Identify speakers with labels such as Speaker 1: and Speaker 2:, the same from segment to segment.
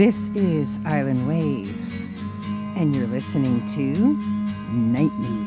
Speaker 1: This is Island Waves, and you're listening to Night Moves.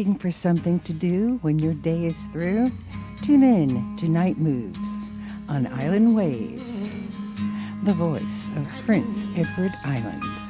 Speaker 1: looking for something to do when your day is through? Tune in to Night Moves on Island Waves, the voice of Prince Edward Island.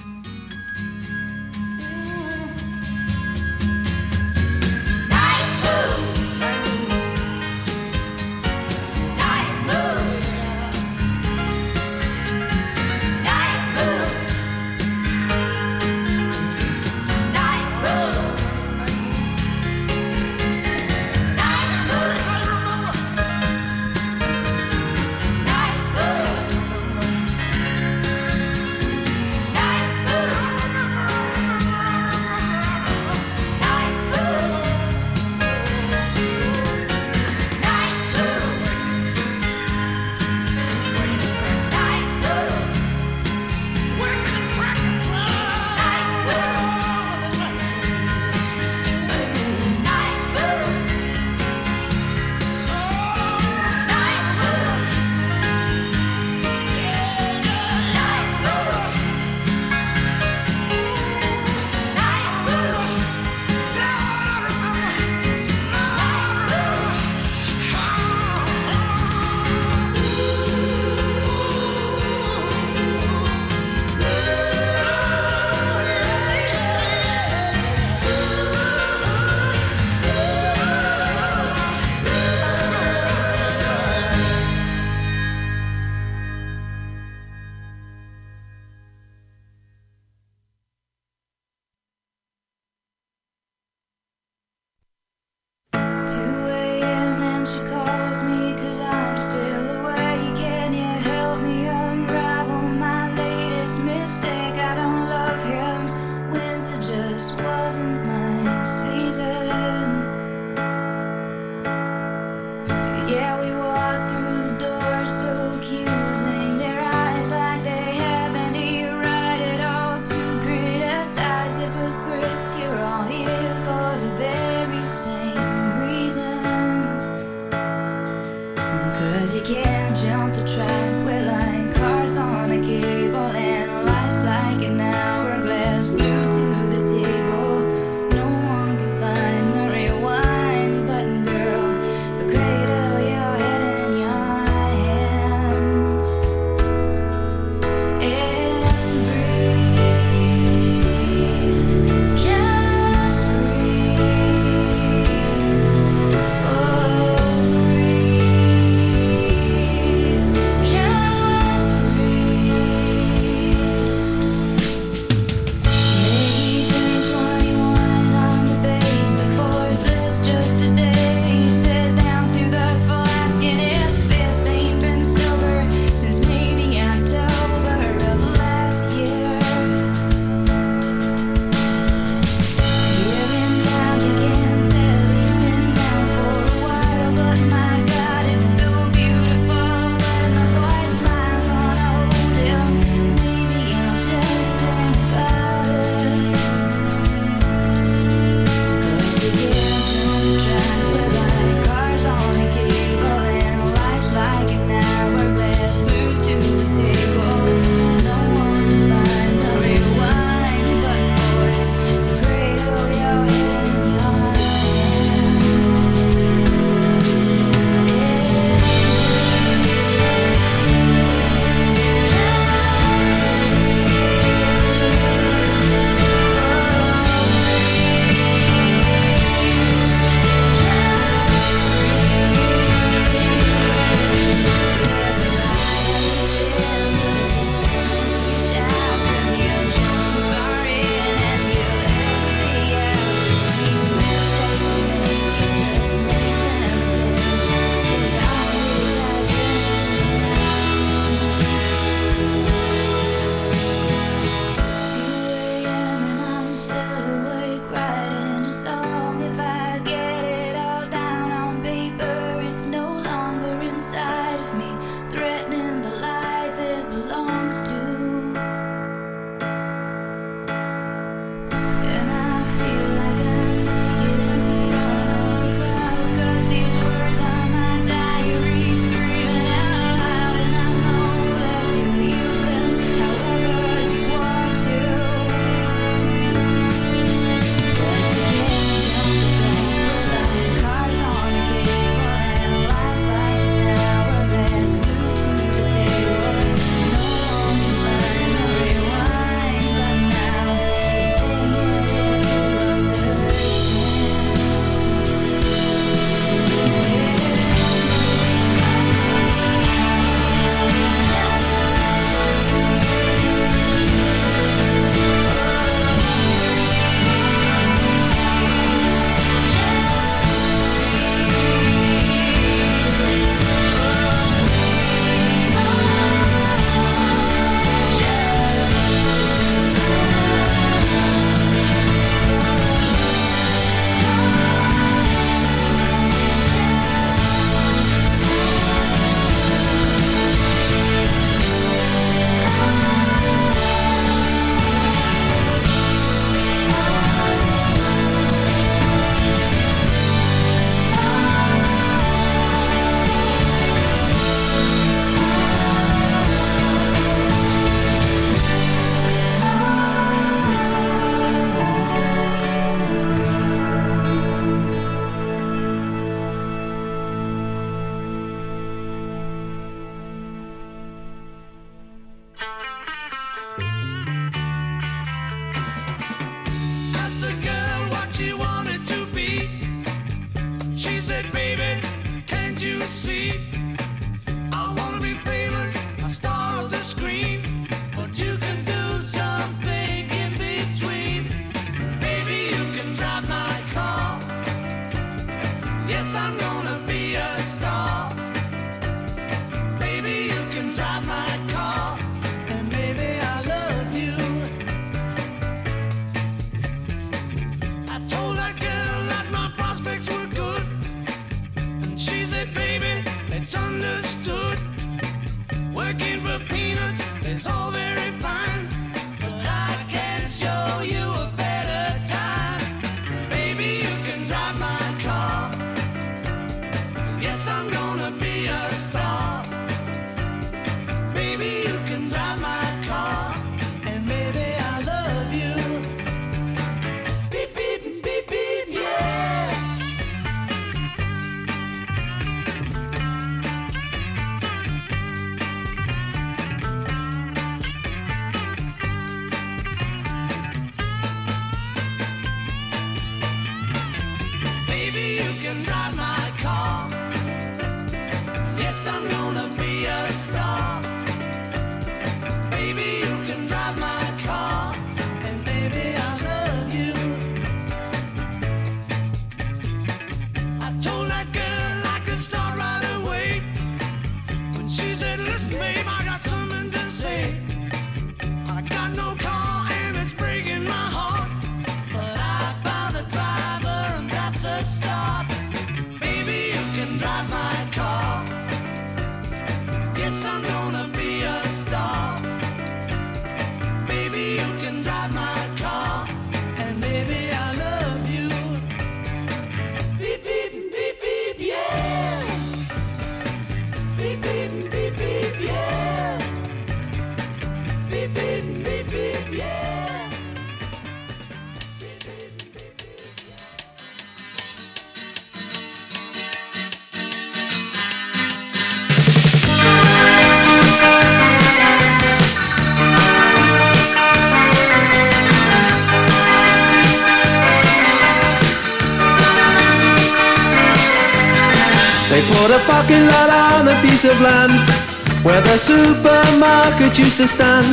Speaker 2: Supermarket used to stand.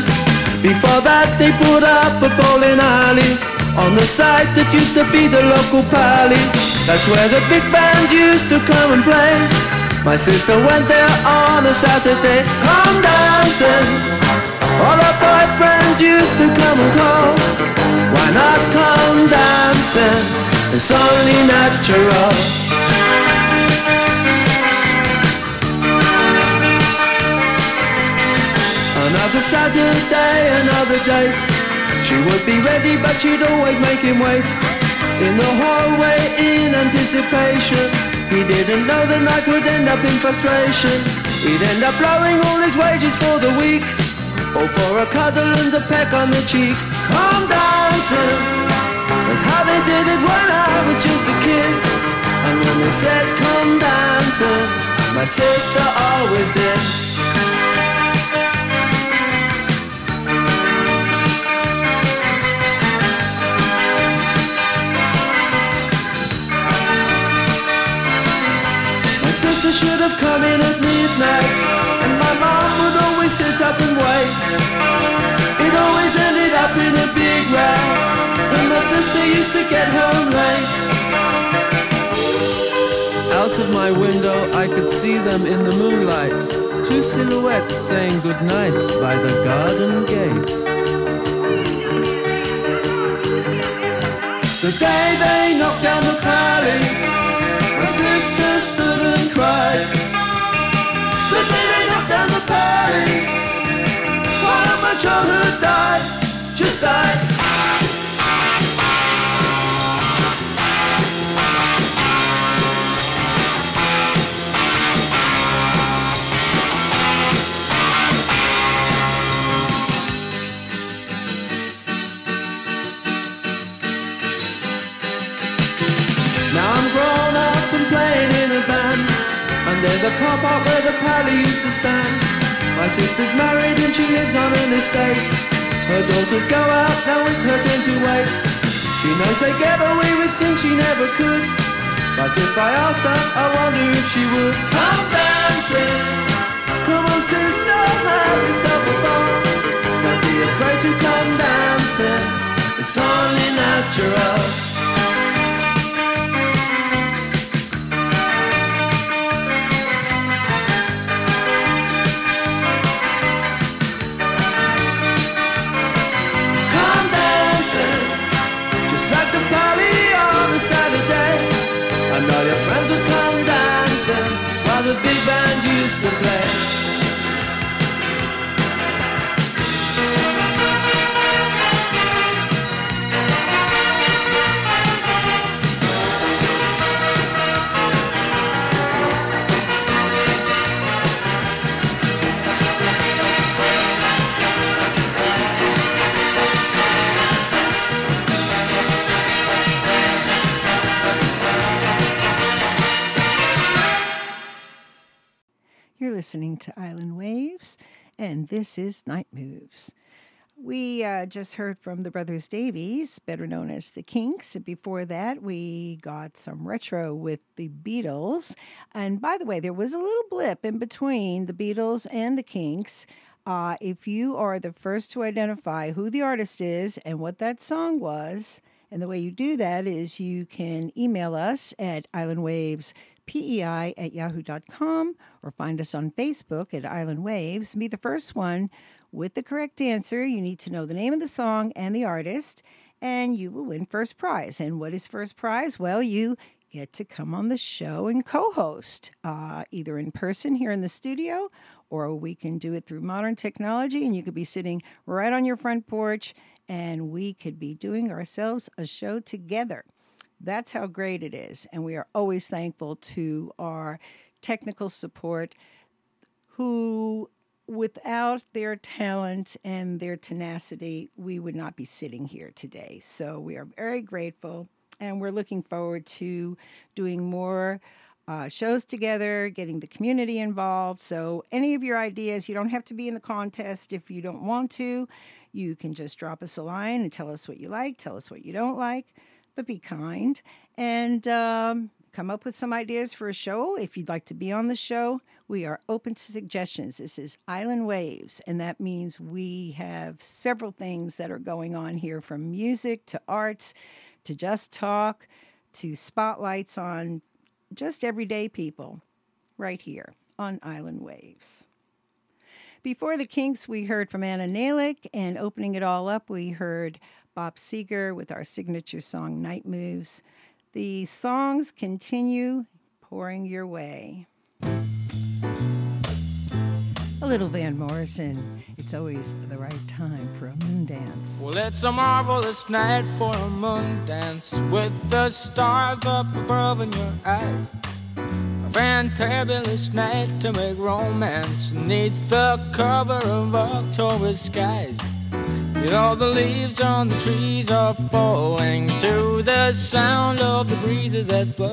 Speaker 2: Before that, they put up a bowling alley on the site that used to be the local pally. That's where the big band used to come and play. My sister went there on a Saturday, come dancing. All her boyfriends used to come and call. Why not come dancing? It's only natural. Another Saturday, another date. She would be ready, but she'd always make him wait. In the hallway, in anticipation. He didn't know the night would end up in frustration. He'd end up blowing all his wages for the week. Or for a cuddle and a peck on the cheek. Come dancing. That's how they did it when I was just a kid. And when they said come dancing, my sister always did. Sister should have come in at midnight, and my mom would always sit up and wait. It always ended up in a big row, when my sister used to get home late. Out of my window, I could see them in the moonlight, two silhouettes saying goodnight by the garden gate. The day they knocked down the childhood died, just died. Now I'm grown up and. And there's a car park where the pally used to stand. My sister's married and she lives on an estate. Her daughters go out, now it's her turn to wait. She knows they get away with things she never could. But if I asked her, I wonder if she would. Come dancing. Come on, sister, have yourself a ball. Don't be afraid to come dancing. It's only natural. Used to play.
Speaker 3: Listening to Island Waves, and this is Night Moves. We uh, just heard from the Brothers Davies, better known as the Kinks. Before that, we got some retro with the Beatles. And by the way, there was a little blip in between the Beatles and the Kinks. Uh, if you are the first to identify who the artist is and what that song was, and the way you do that is you can email us at islandwavespei at yahoo.com or find us on Facebook at Island Waves. Be the first one with the correct answer. You need to know the name of the song and the artist, and you will win first prize. And what is first prize? Well, you get to come on the show and co host, uh, either in person here in the studio or we can do it through modern technology and you could be sitting right on your front porch and we could be doing ourselves a show together. That's how great it is. And we are always thankful to our technical support who without their talent and their tenacity, we would not be sitting here today. So we are very grateful and we're looking forward to doing more uh, shows together, getting the community involved. So, any of your ideas, you don't have to be in the contest if you don't want to. You can just drop us a line and tell us what you like, tell us what you don't like, but be kind and um, come up with some ideas for a show, if you'd like to be on the show, we are open to suggestions. This is Island Waves, and that means we have several things that are going on here from music to arts to just talk to spotlights on just everyday people right here on Island Waves. Before the Kinks, we heard from Anna Nalick, and opening it all up, we heard Bob Seger with our signature song Night Moves. The songs continue pouring your way. A little Van Morrison. It's always the right time for a moon dance.
Speaker 4: Well, it's a marvelous night for a moon dance with the stars up above in your eyes. A fantabulous night to make romance neath the cover of October skies. You know, the leaves on the trees are falling to the sound of the breezes that blow.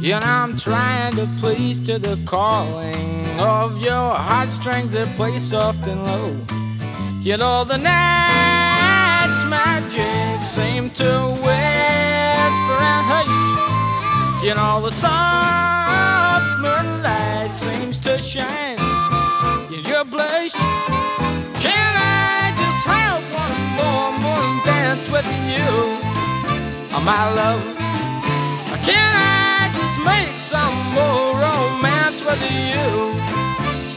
Speaker 4: You know, I'm trying to please to the calling of your heartstrings that play soft and low. You know, the night's magic seem to whisper and hush. You know, the soft moonlight seems to shine my love? Can I just make some more romance with you,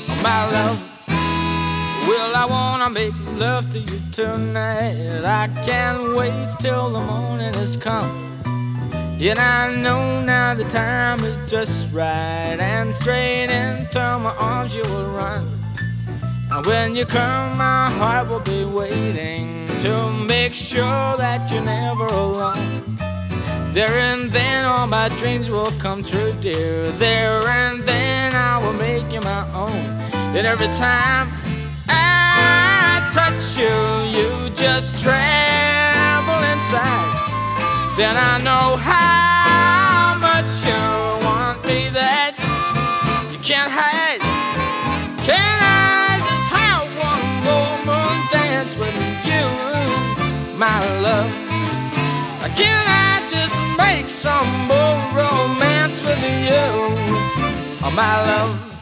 Speaker 4: oh, my love? Well, I wanna make love to you tonight. I can't wait till the morning has come. Yet I know now the time is just right, and straight into my arms you will run. And when you come, my heart will be waiting to make sure that you're never alone. There and then all my dreams will come true, dear. There and then I will make you my own. And every time I touch you, you just tremble inside. Then I know how much you want me that you can't hide. Can I just have one more dance with you, my love? Some more romance with you, oh, my love?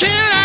Speaker 4: Can I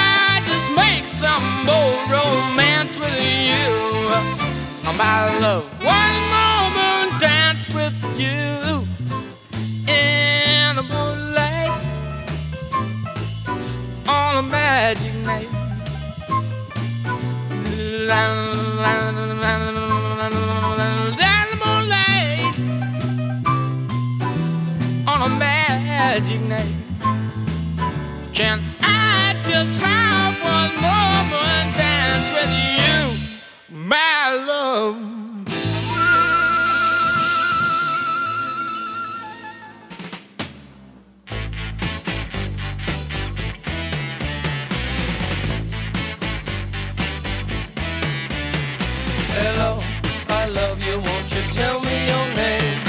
Speaker 4: love you, won't you tell me your name?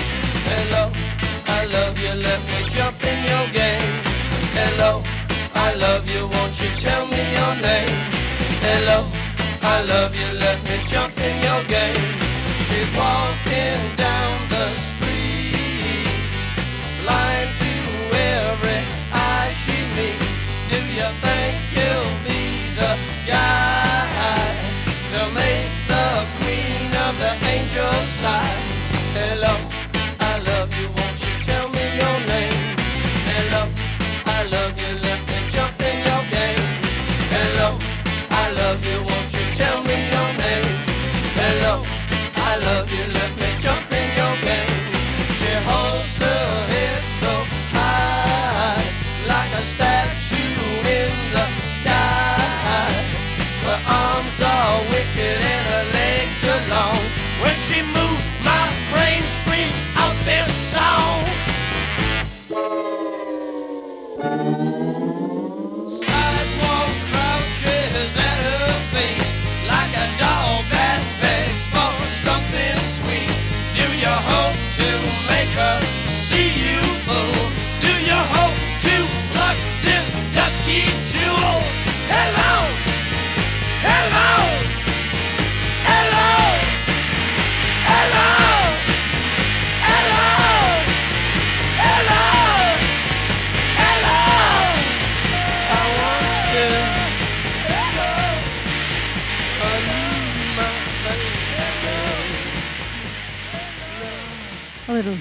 Speaker 4: Hello, I love you, let me jump in your game. Hello, I love you, won't you tell me your name? Hello, I love you, let me jump in your game. She's walking angels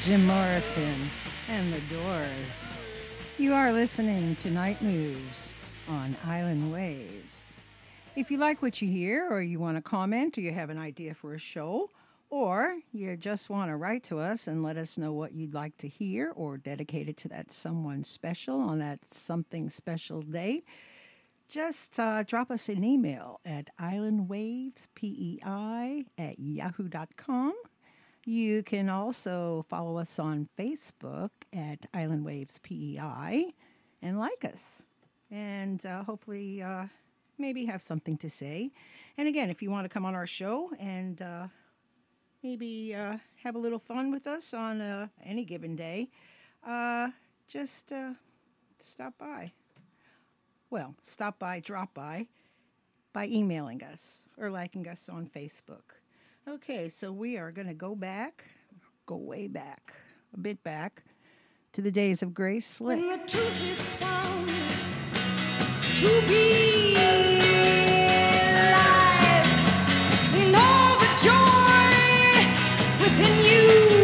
Speaker 3: Jim Morrison and the Doors. You are listening to Night Moves on Island Waves. If you like what you hear, or you want to comment, or you have an idea for a show, or you just want to write to us and let us know what you'd like to hear or dedicate it to that someone special on that something special day, just uh, drop us an email at islandwavespei at yahoo.com. You can also follow us on Facebook at Island Waves PEI and like us. And uh, hopefully, uh, maybe have something to say. And again, if you want to come on our show and uh, maybe uh, have a little fun with us on uh, any given day, uh, just stop by. Well, stop by, drop by, by emailing us or liking us on Facebook. Okay, so we are going to go back, go way back, a bit back to the days of Grace Slick.
Speaker 5: When the truth is found to be lies, and all the joy within you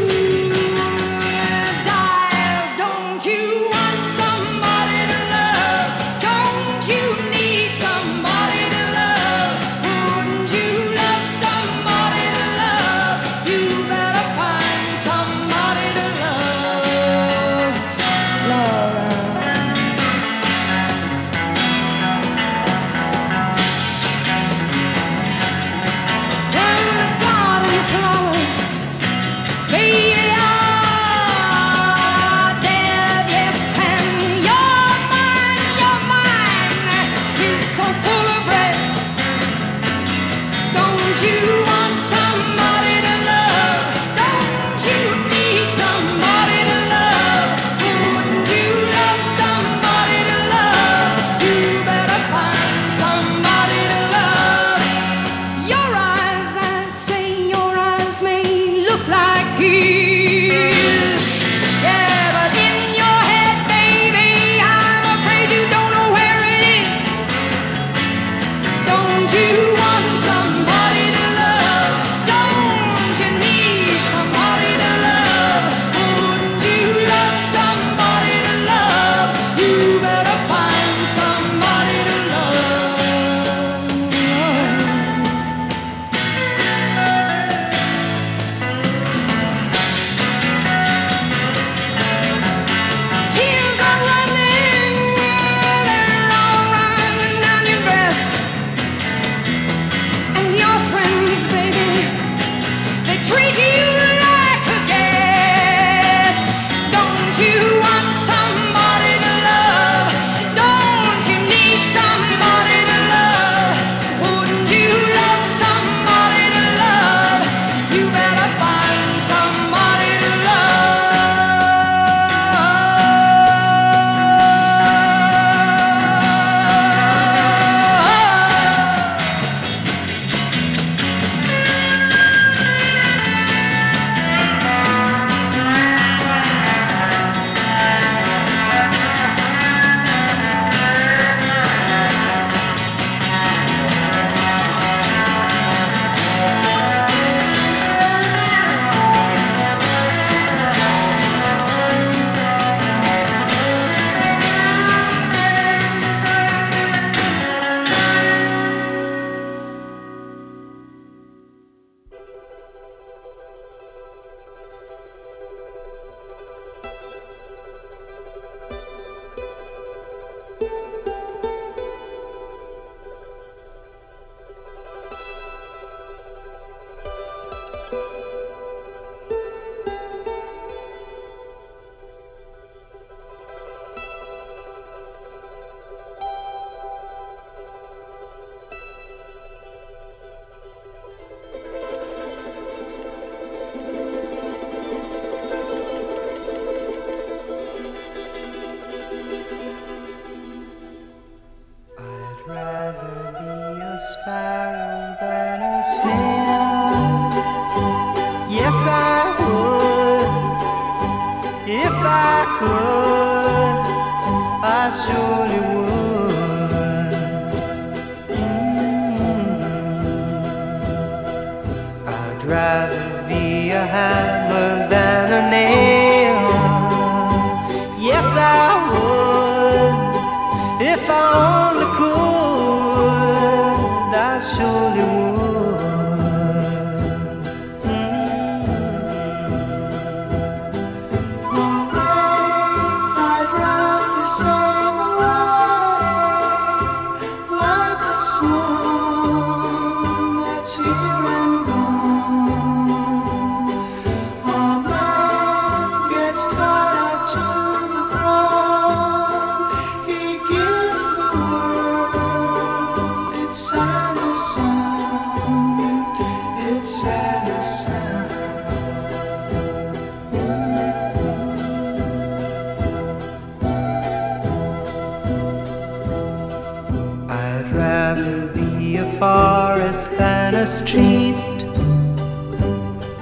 Speaker 6: street.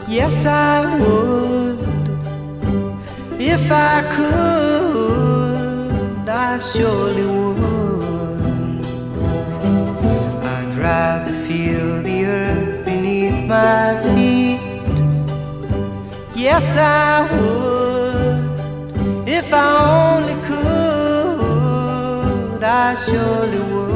Speaker 6: Yes, I would. If I could, I surely would. I'd rather feel the earth beneath my feet. Yes, I would. If I only could, I surely would.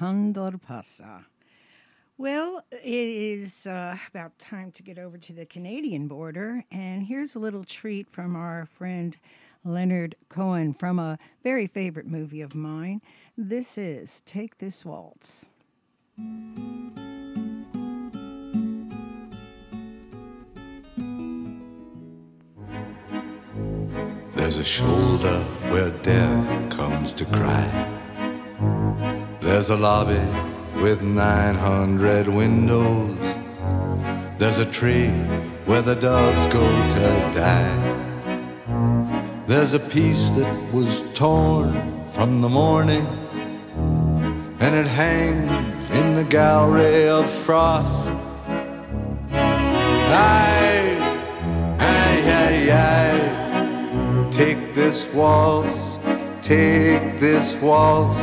Speaker 3: Condor Pasa. Well, it is uh, about time to get over to the Canadian border, and here's a little treat from our friend Leonard Cohen from a very favorite movie of mine. This is Take This Waltz.
Speaker 7: There's a shoulder where death comes to cry. There's a lobby with 900 windows. There's a tree where the doves go to die. There's a piece that was torn from the morning, and it hangs in the gallery of frost. Aye, aye, aye, aye. Take this waltz, take this waltz,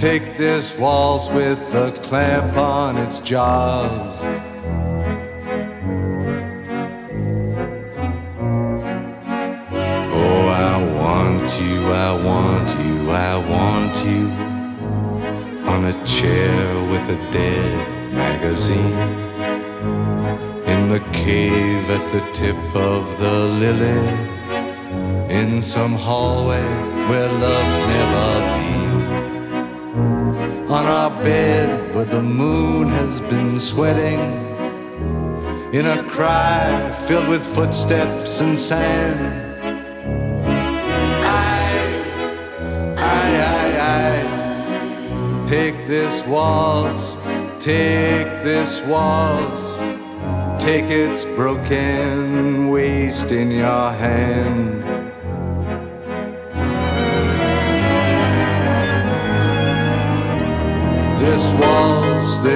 Speaker 7: take this waltz with a clamp on its jaws. Oh, I want you, I want you, I want you on a chair with a dead magazine in the cave at the tip of the lily in some hallway where love's never been. On our bed where the moon has been sweating. In a cry filled with footsteps and sand. I, I, I, I. Take this waltz, take this waltz. Take its broken waist in your hand.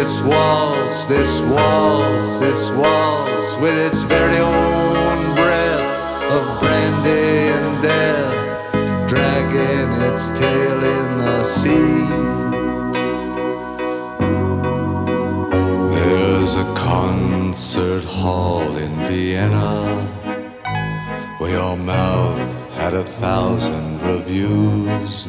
Speaker 7: This waltz, this waltz, this waltz, with its very own breath of brandy and death, dragging its tail in the sea. There's a concert hall in Vienna where your mouth had a thousand reviews.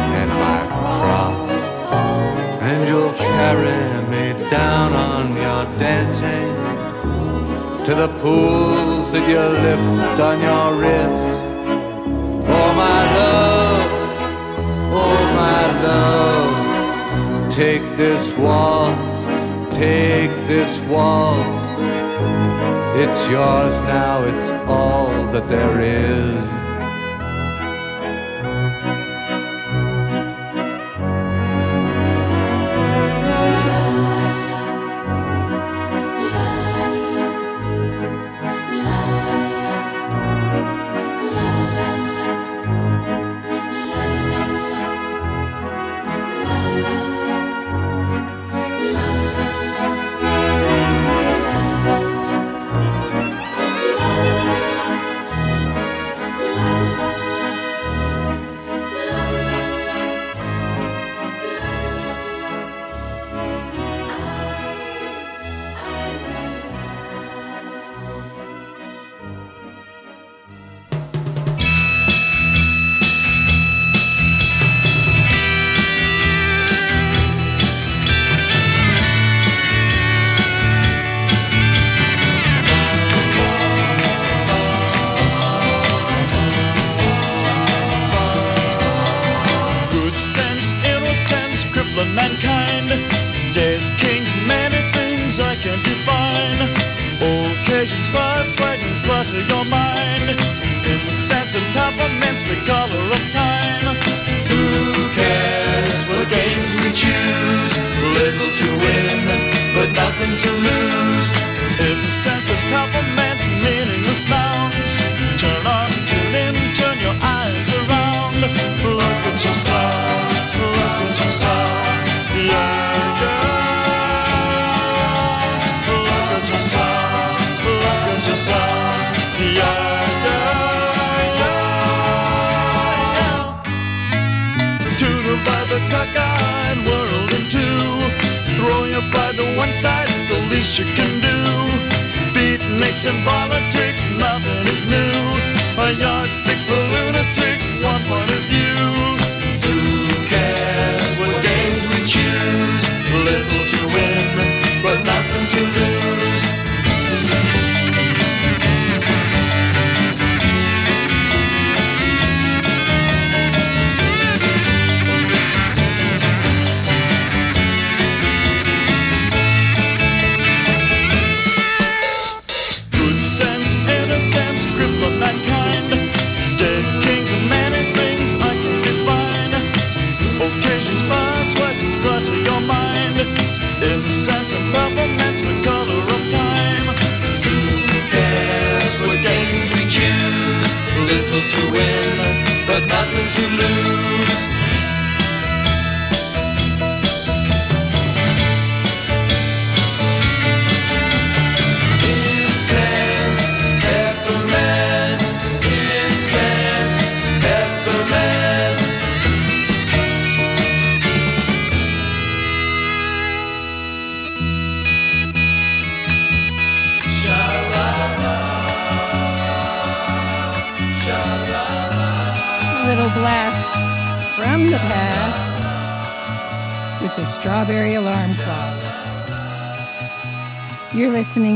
Speaker 7: cross. And you'll carry me down on your dancing to the pools that you lift on your wrist. Oh, my love, oh, my love, take this waltz, take this waltz. It's yours now, it's all that there is.
Speaker 8: You you can do. Beatniks and politics, nothing is new. A yardstick for lunatics, one of view. Who cares what games we choose? Little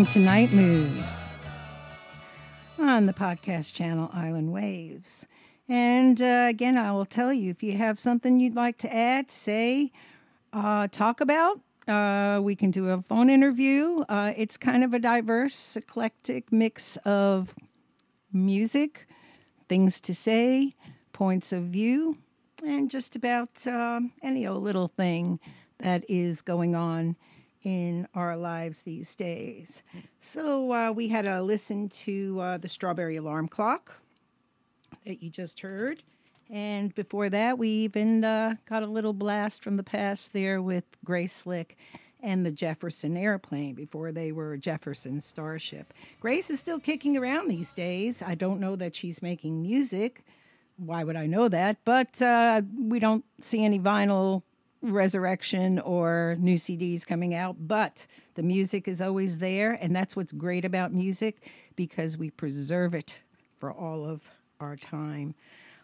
Speaker 3: listening to Night Moves on the podcast channel Island Waves. And uh, again, I will tell you if you have something you'd like to add, say, uh, talk about, uh, we can do a phone interview. Uh, it's kind of a diverse, eclectic mix of music, things to say, points of view, and just about uh, any old little thing that is going on in our lives these days. So uh, we had a listen to uh, the Strawberry Alarm Clock that you just heard. And before that, we even uh, got a little blast from the past there with Grace Slick and the Jefferson airplane before they were Jefferson Starship. Grace is still kicking around these days. I don't know that she's making music. Why would I know that? But uh, we don't see any vinyl resurrection or new CDs coming out, but the music is always there. And that's what's great about music because we preserve it for all of our time.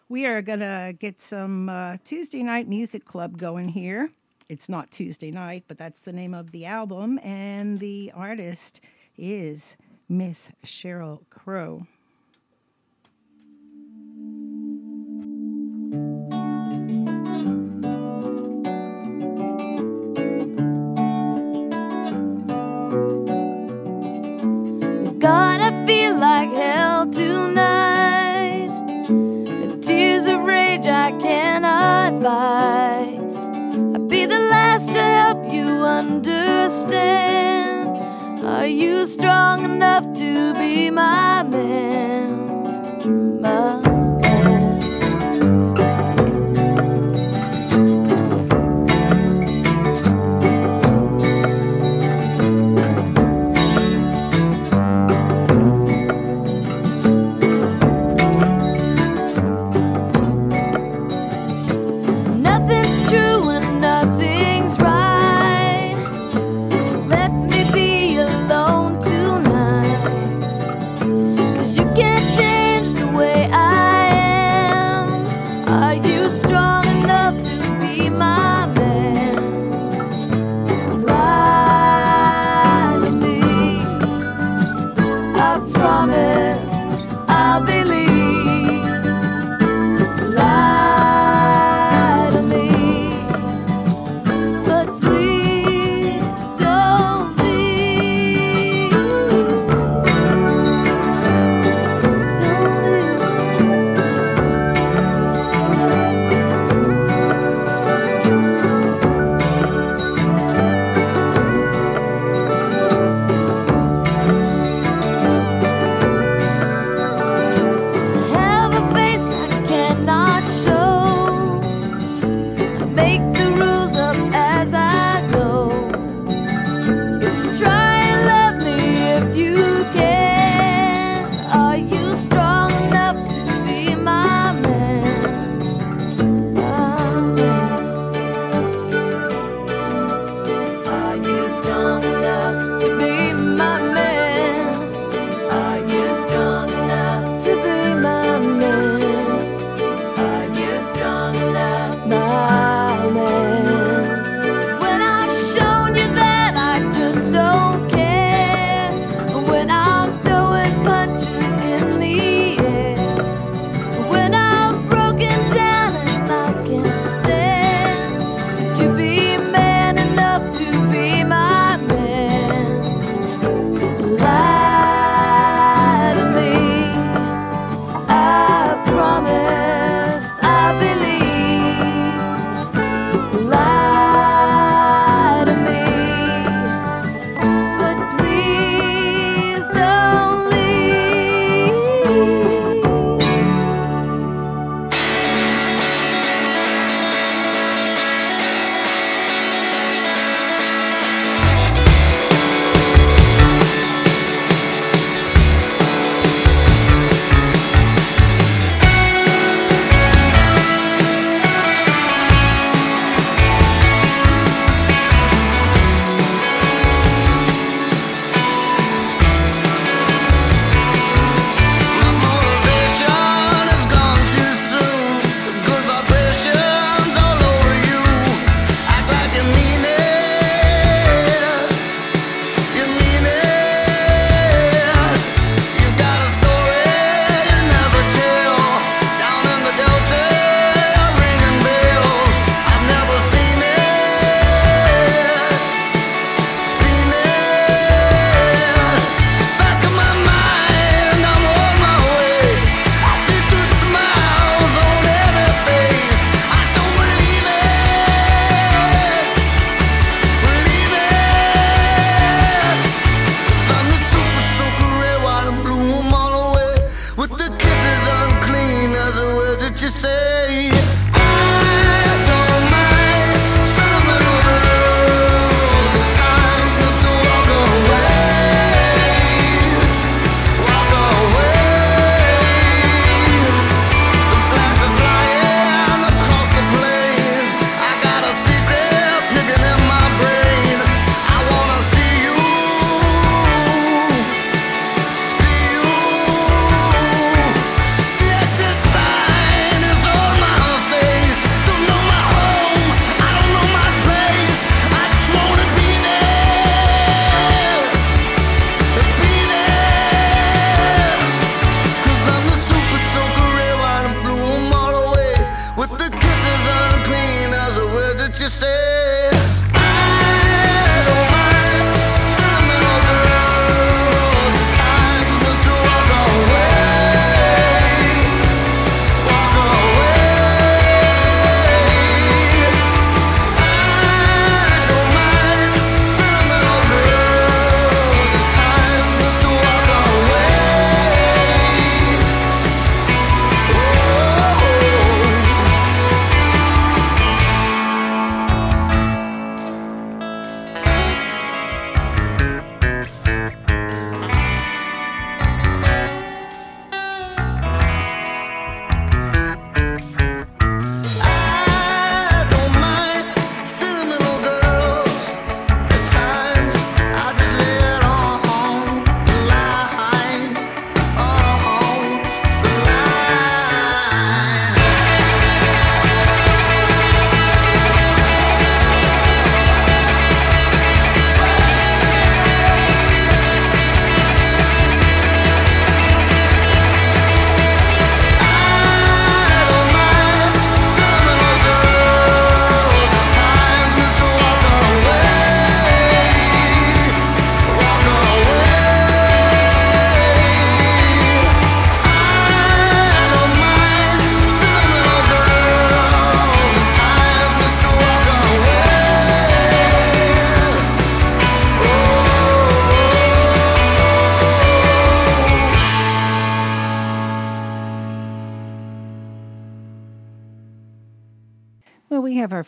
Speaker 3: We are going to get some uh, Tuesday Night Music Club going here. It's not Tuesday night, but that's the name of the album. And the artist is Miss Sheryl Crow.
Speaker 9: Strong enough to be my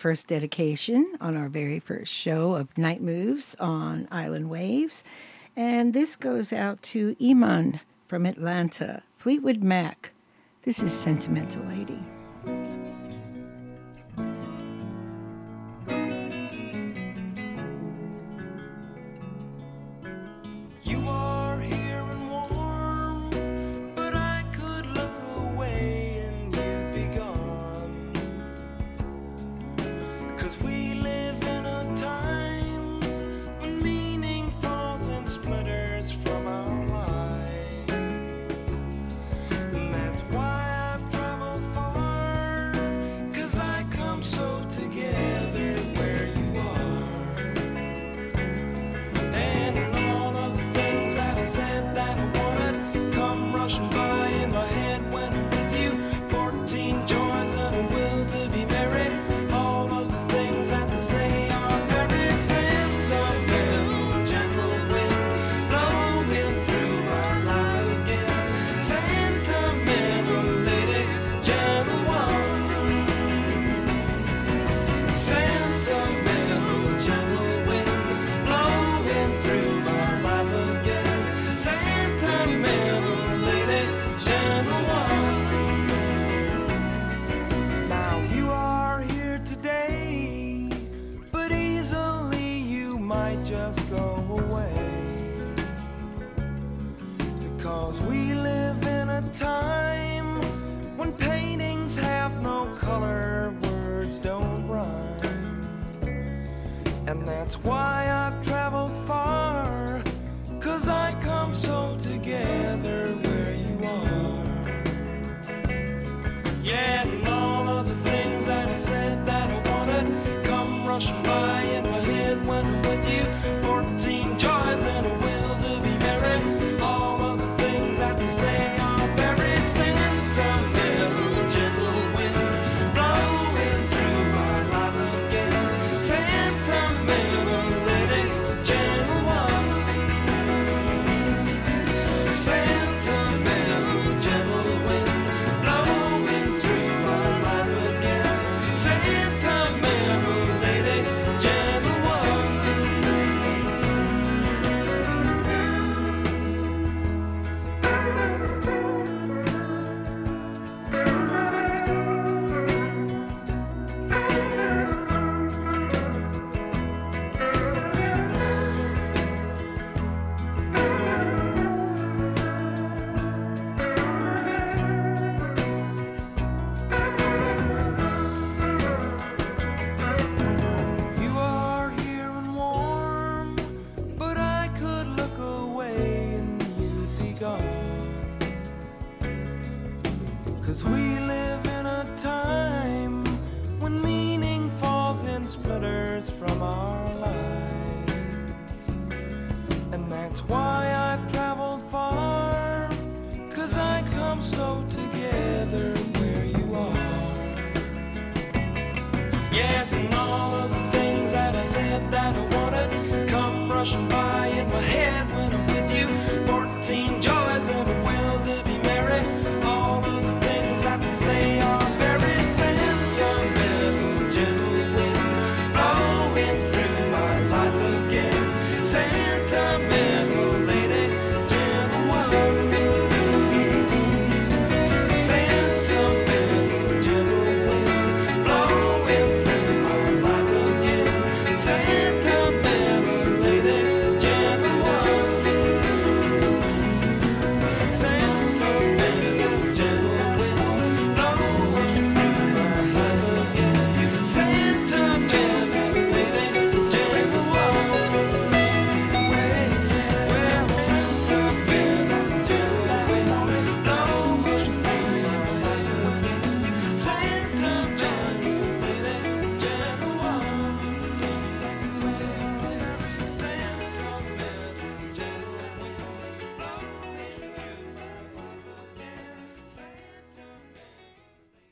Speaker 10: first dedication on our very first show of Night Moves on Island Waves. And this goes out to Iman from Atlanta, Fleetwood Mac. This is Sentimental Lady.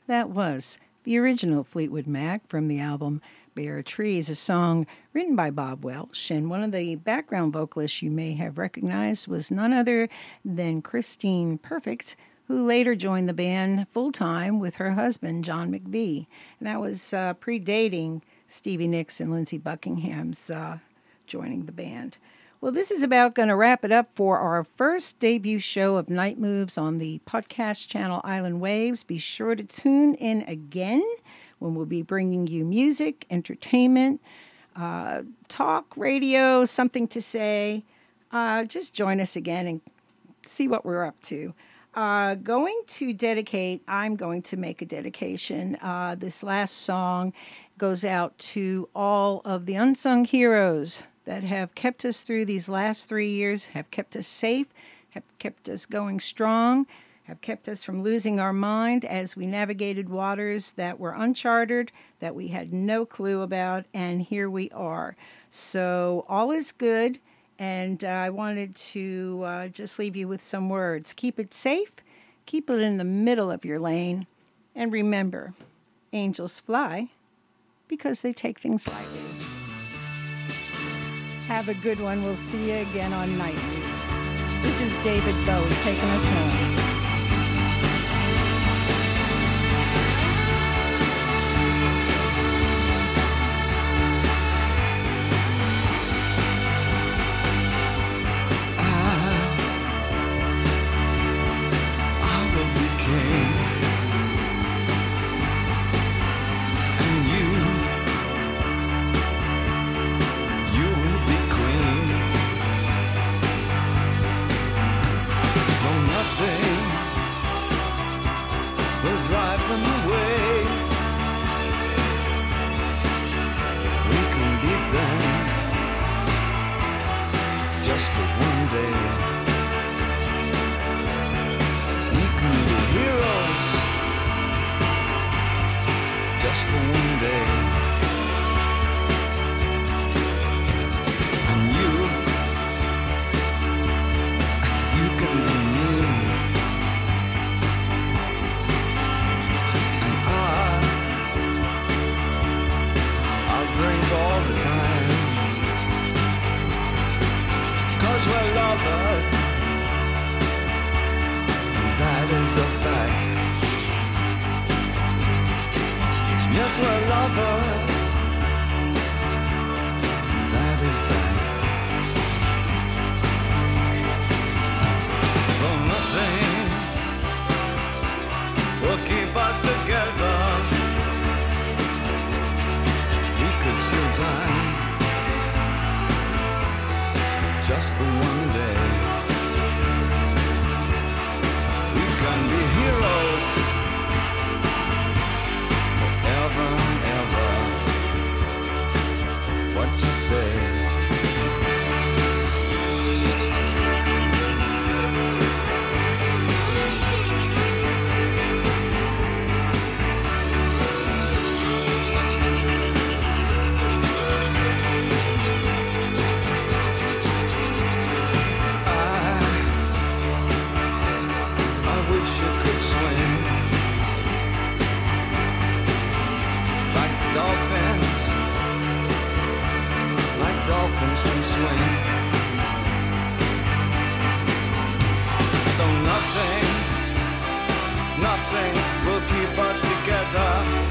Speaker 11: That
Speaker 3: was the original Fleetwood Mac from the album Bare Trees, a song written by Bob Welch. And one of the background vocalists you may have recognized was none other than Christine Perfect, who later joined the band full time with her husband, John McVie. And that was uh, predating Stevie Nicks and Lindsey Buckingham's uh, joining the band. Well, this is about going to wrap it up for our first debut show of Night Moves on the podcast channel Island Waves. Be sure to tune in again when we'll be bringing you music, entertainment, uh, talk, radio, something to say. Uh, just join us again and see what we're up to. Uh, going to dedicate, I'm going to make a dedication. Uh, this last song goes out to all of the unsung heroes that have kept us through these last three years, have kept us safe, have kept us going strong, have kept us from losing our mind as we navigated waters that were uncharted, that we had no clue about, and here we are. So all is good, and uh, I wanted to uh, just leave you with some words. Keep it safe, keep it in the middle of your lane, and remember, angels fly because they take things lightly. Have a good one. We'll see you again on Night Moves. This is David Bowie taking us home.
Speaker 12: Can swim. Though nothing, nothing will keep us together.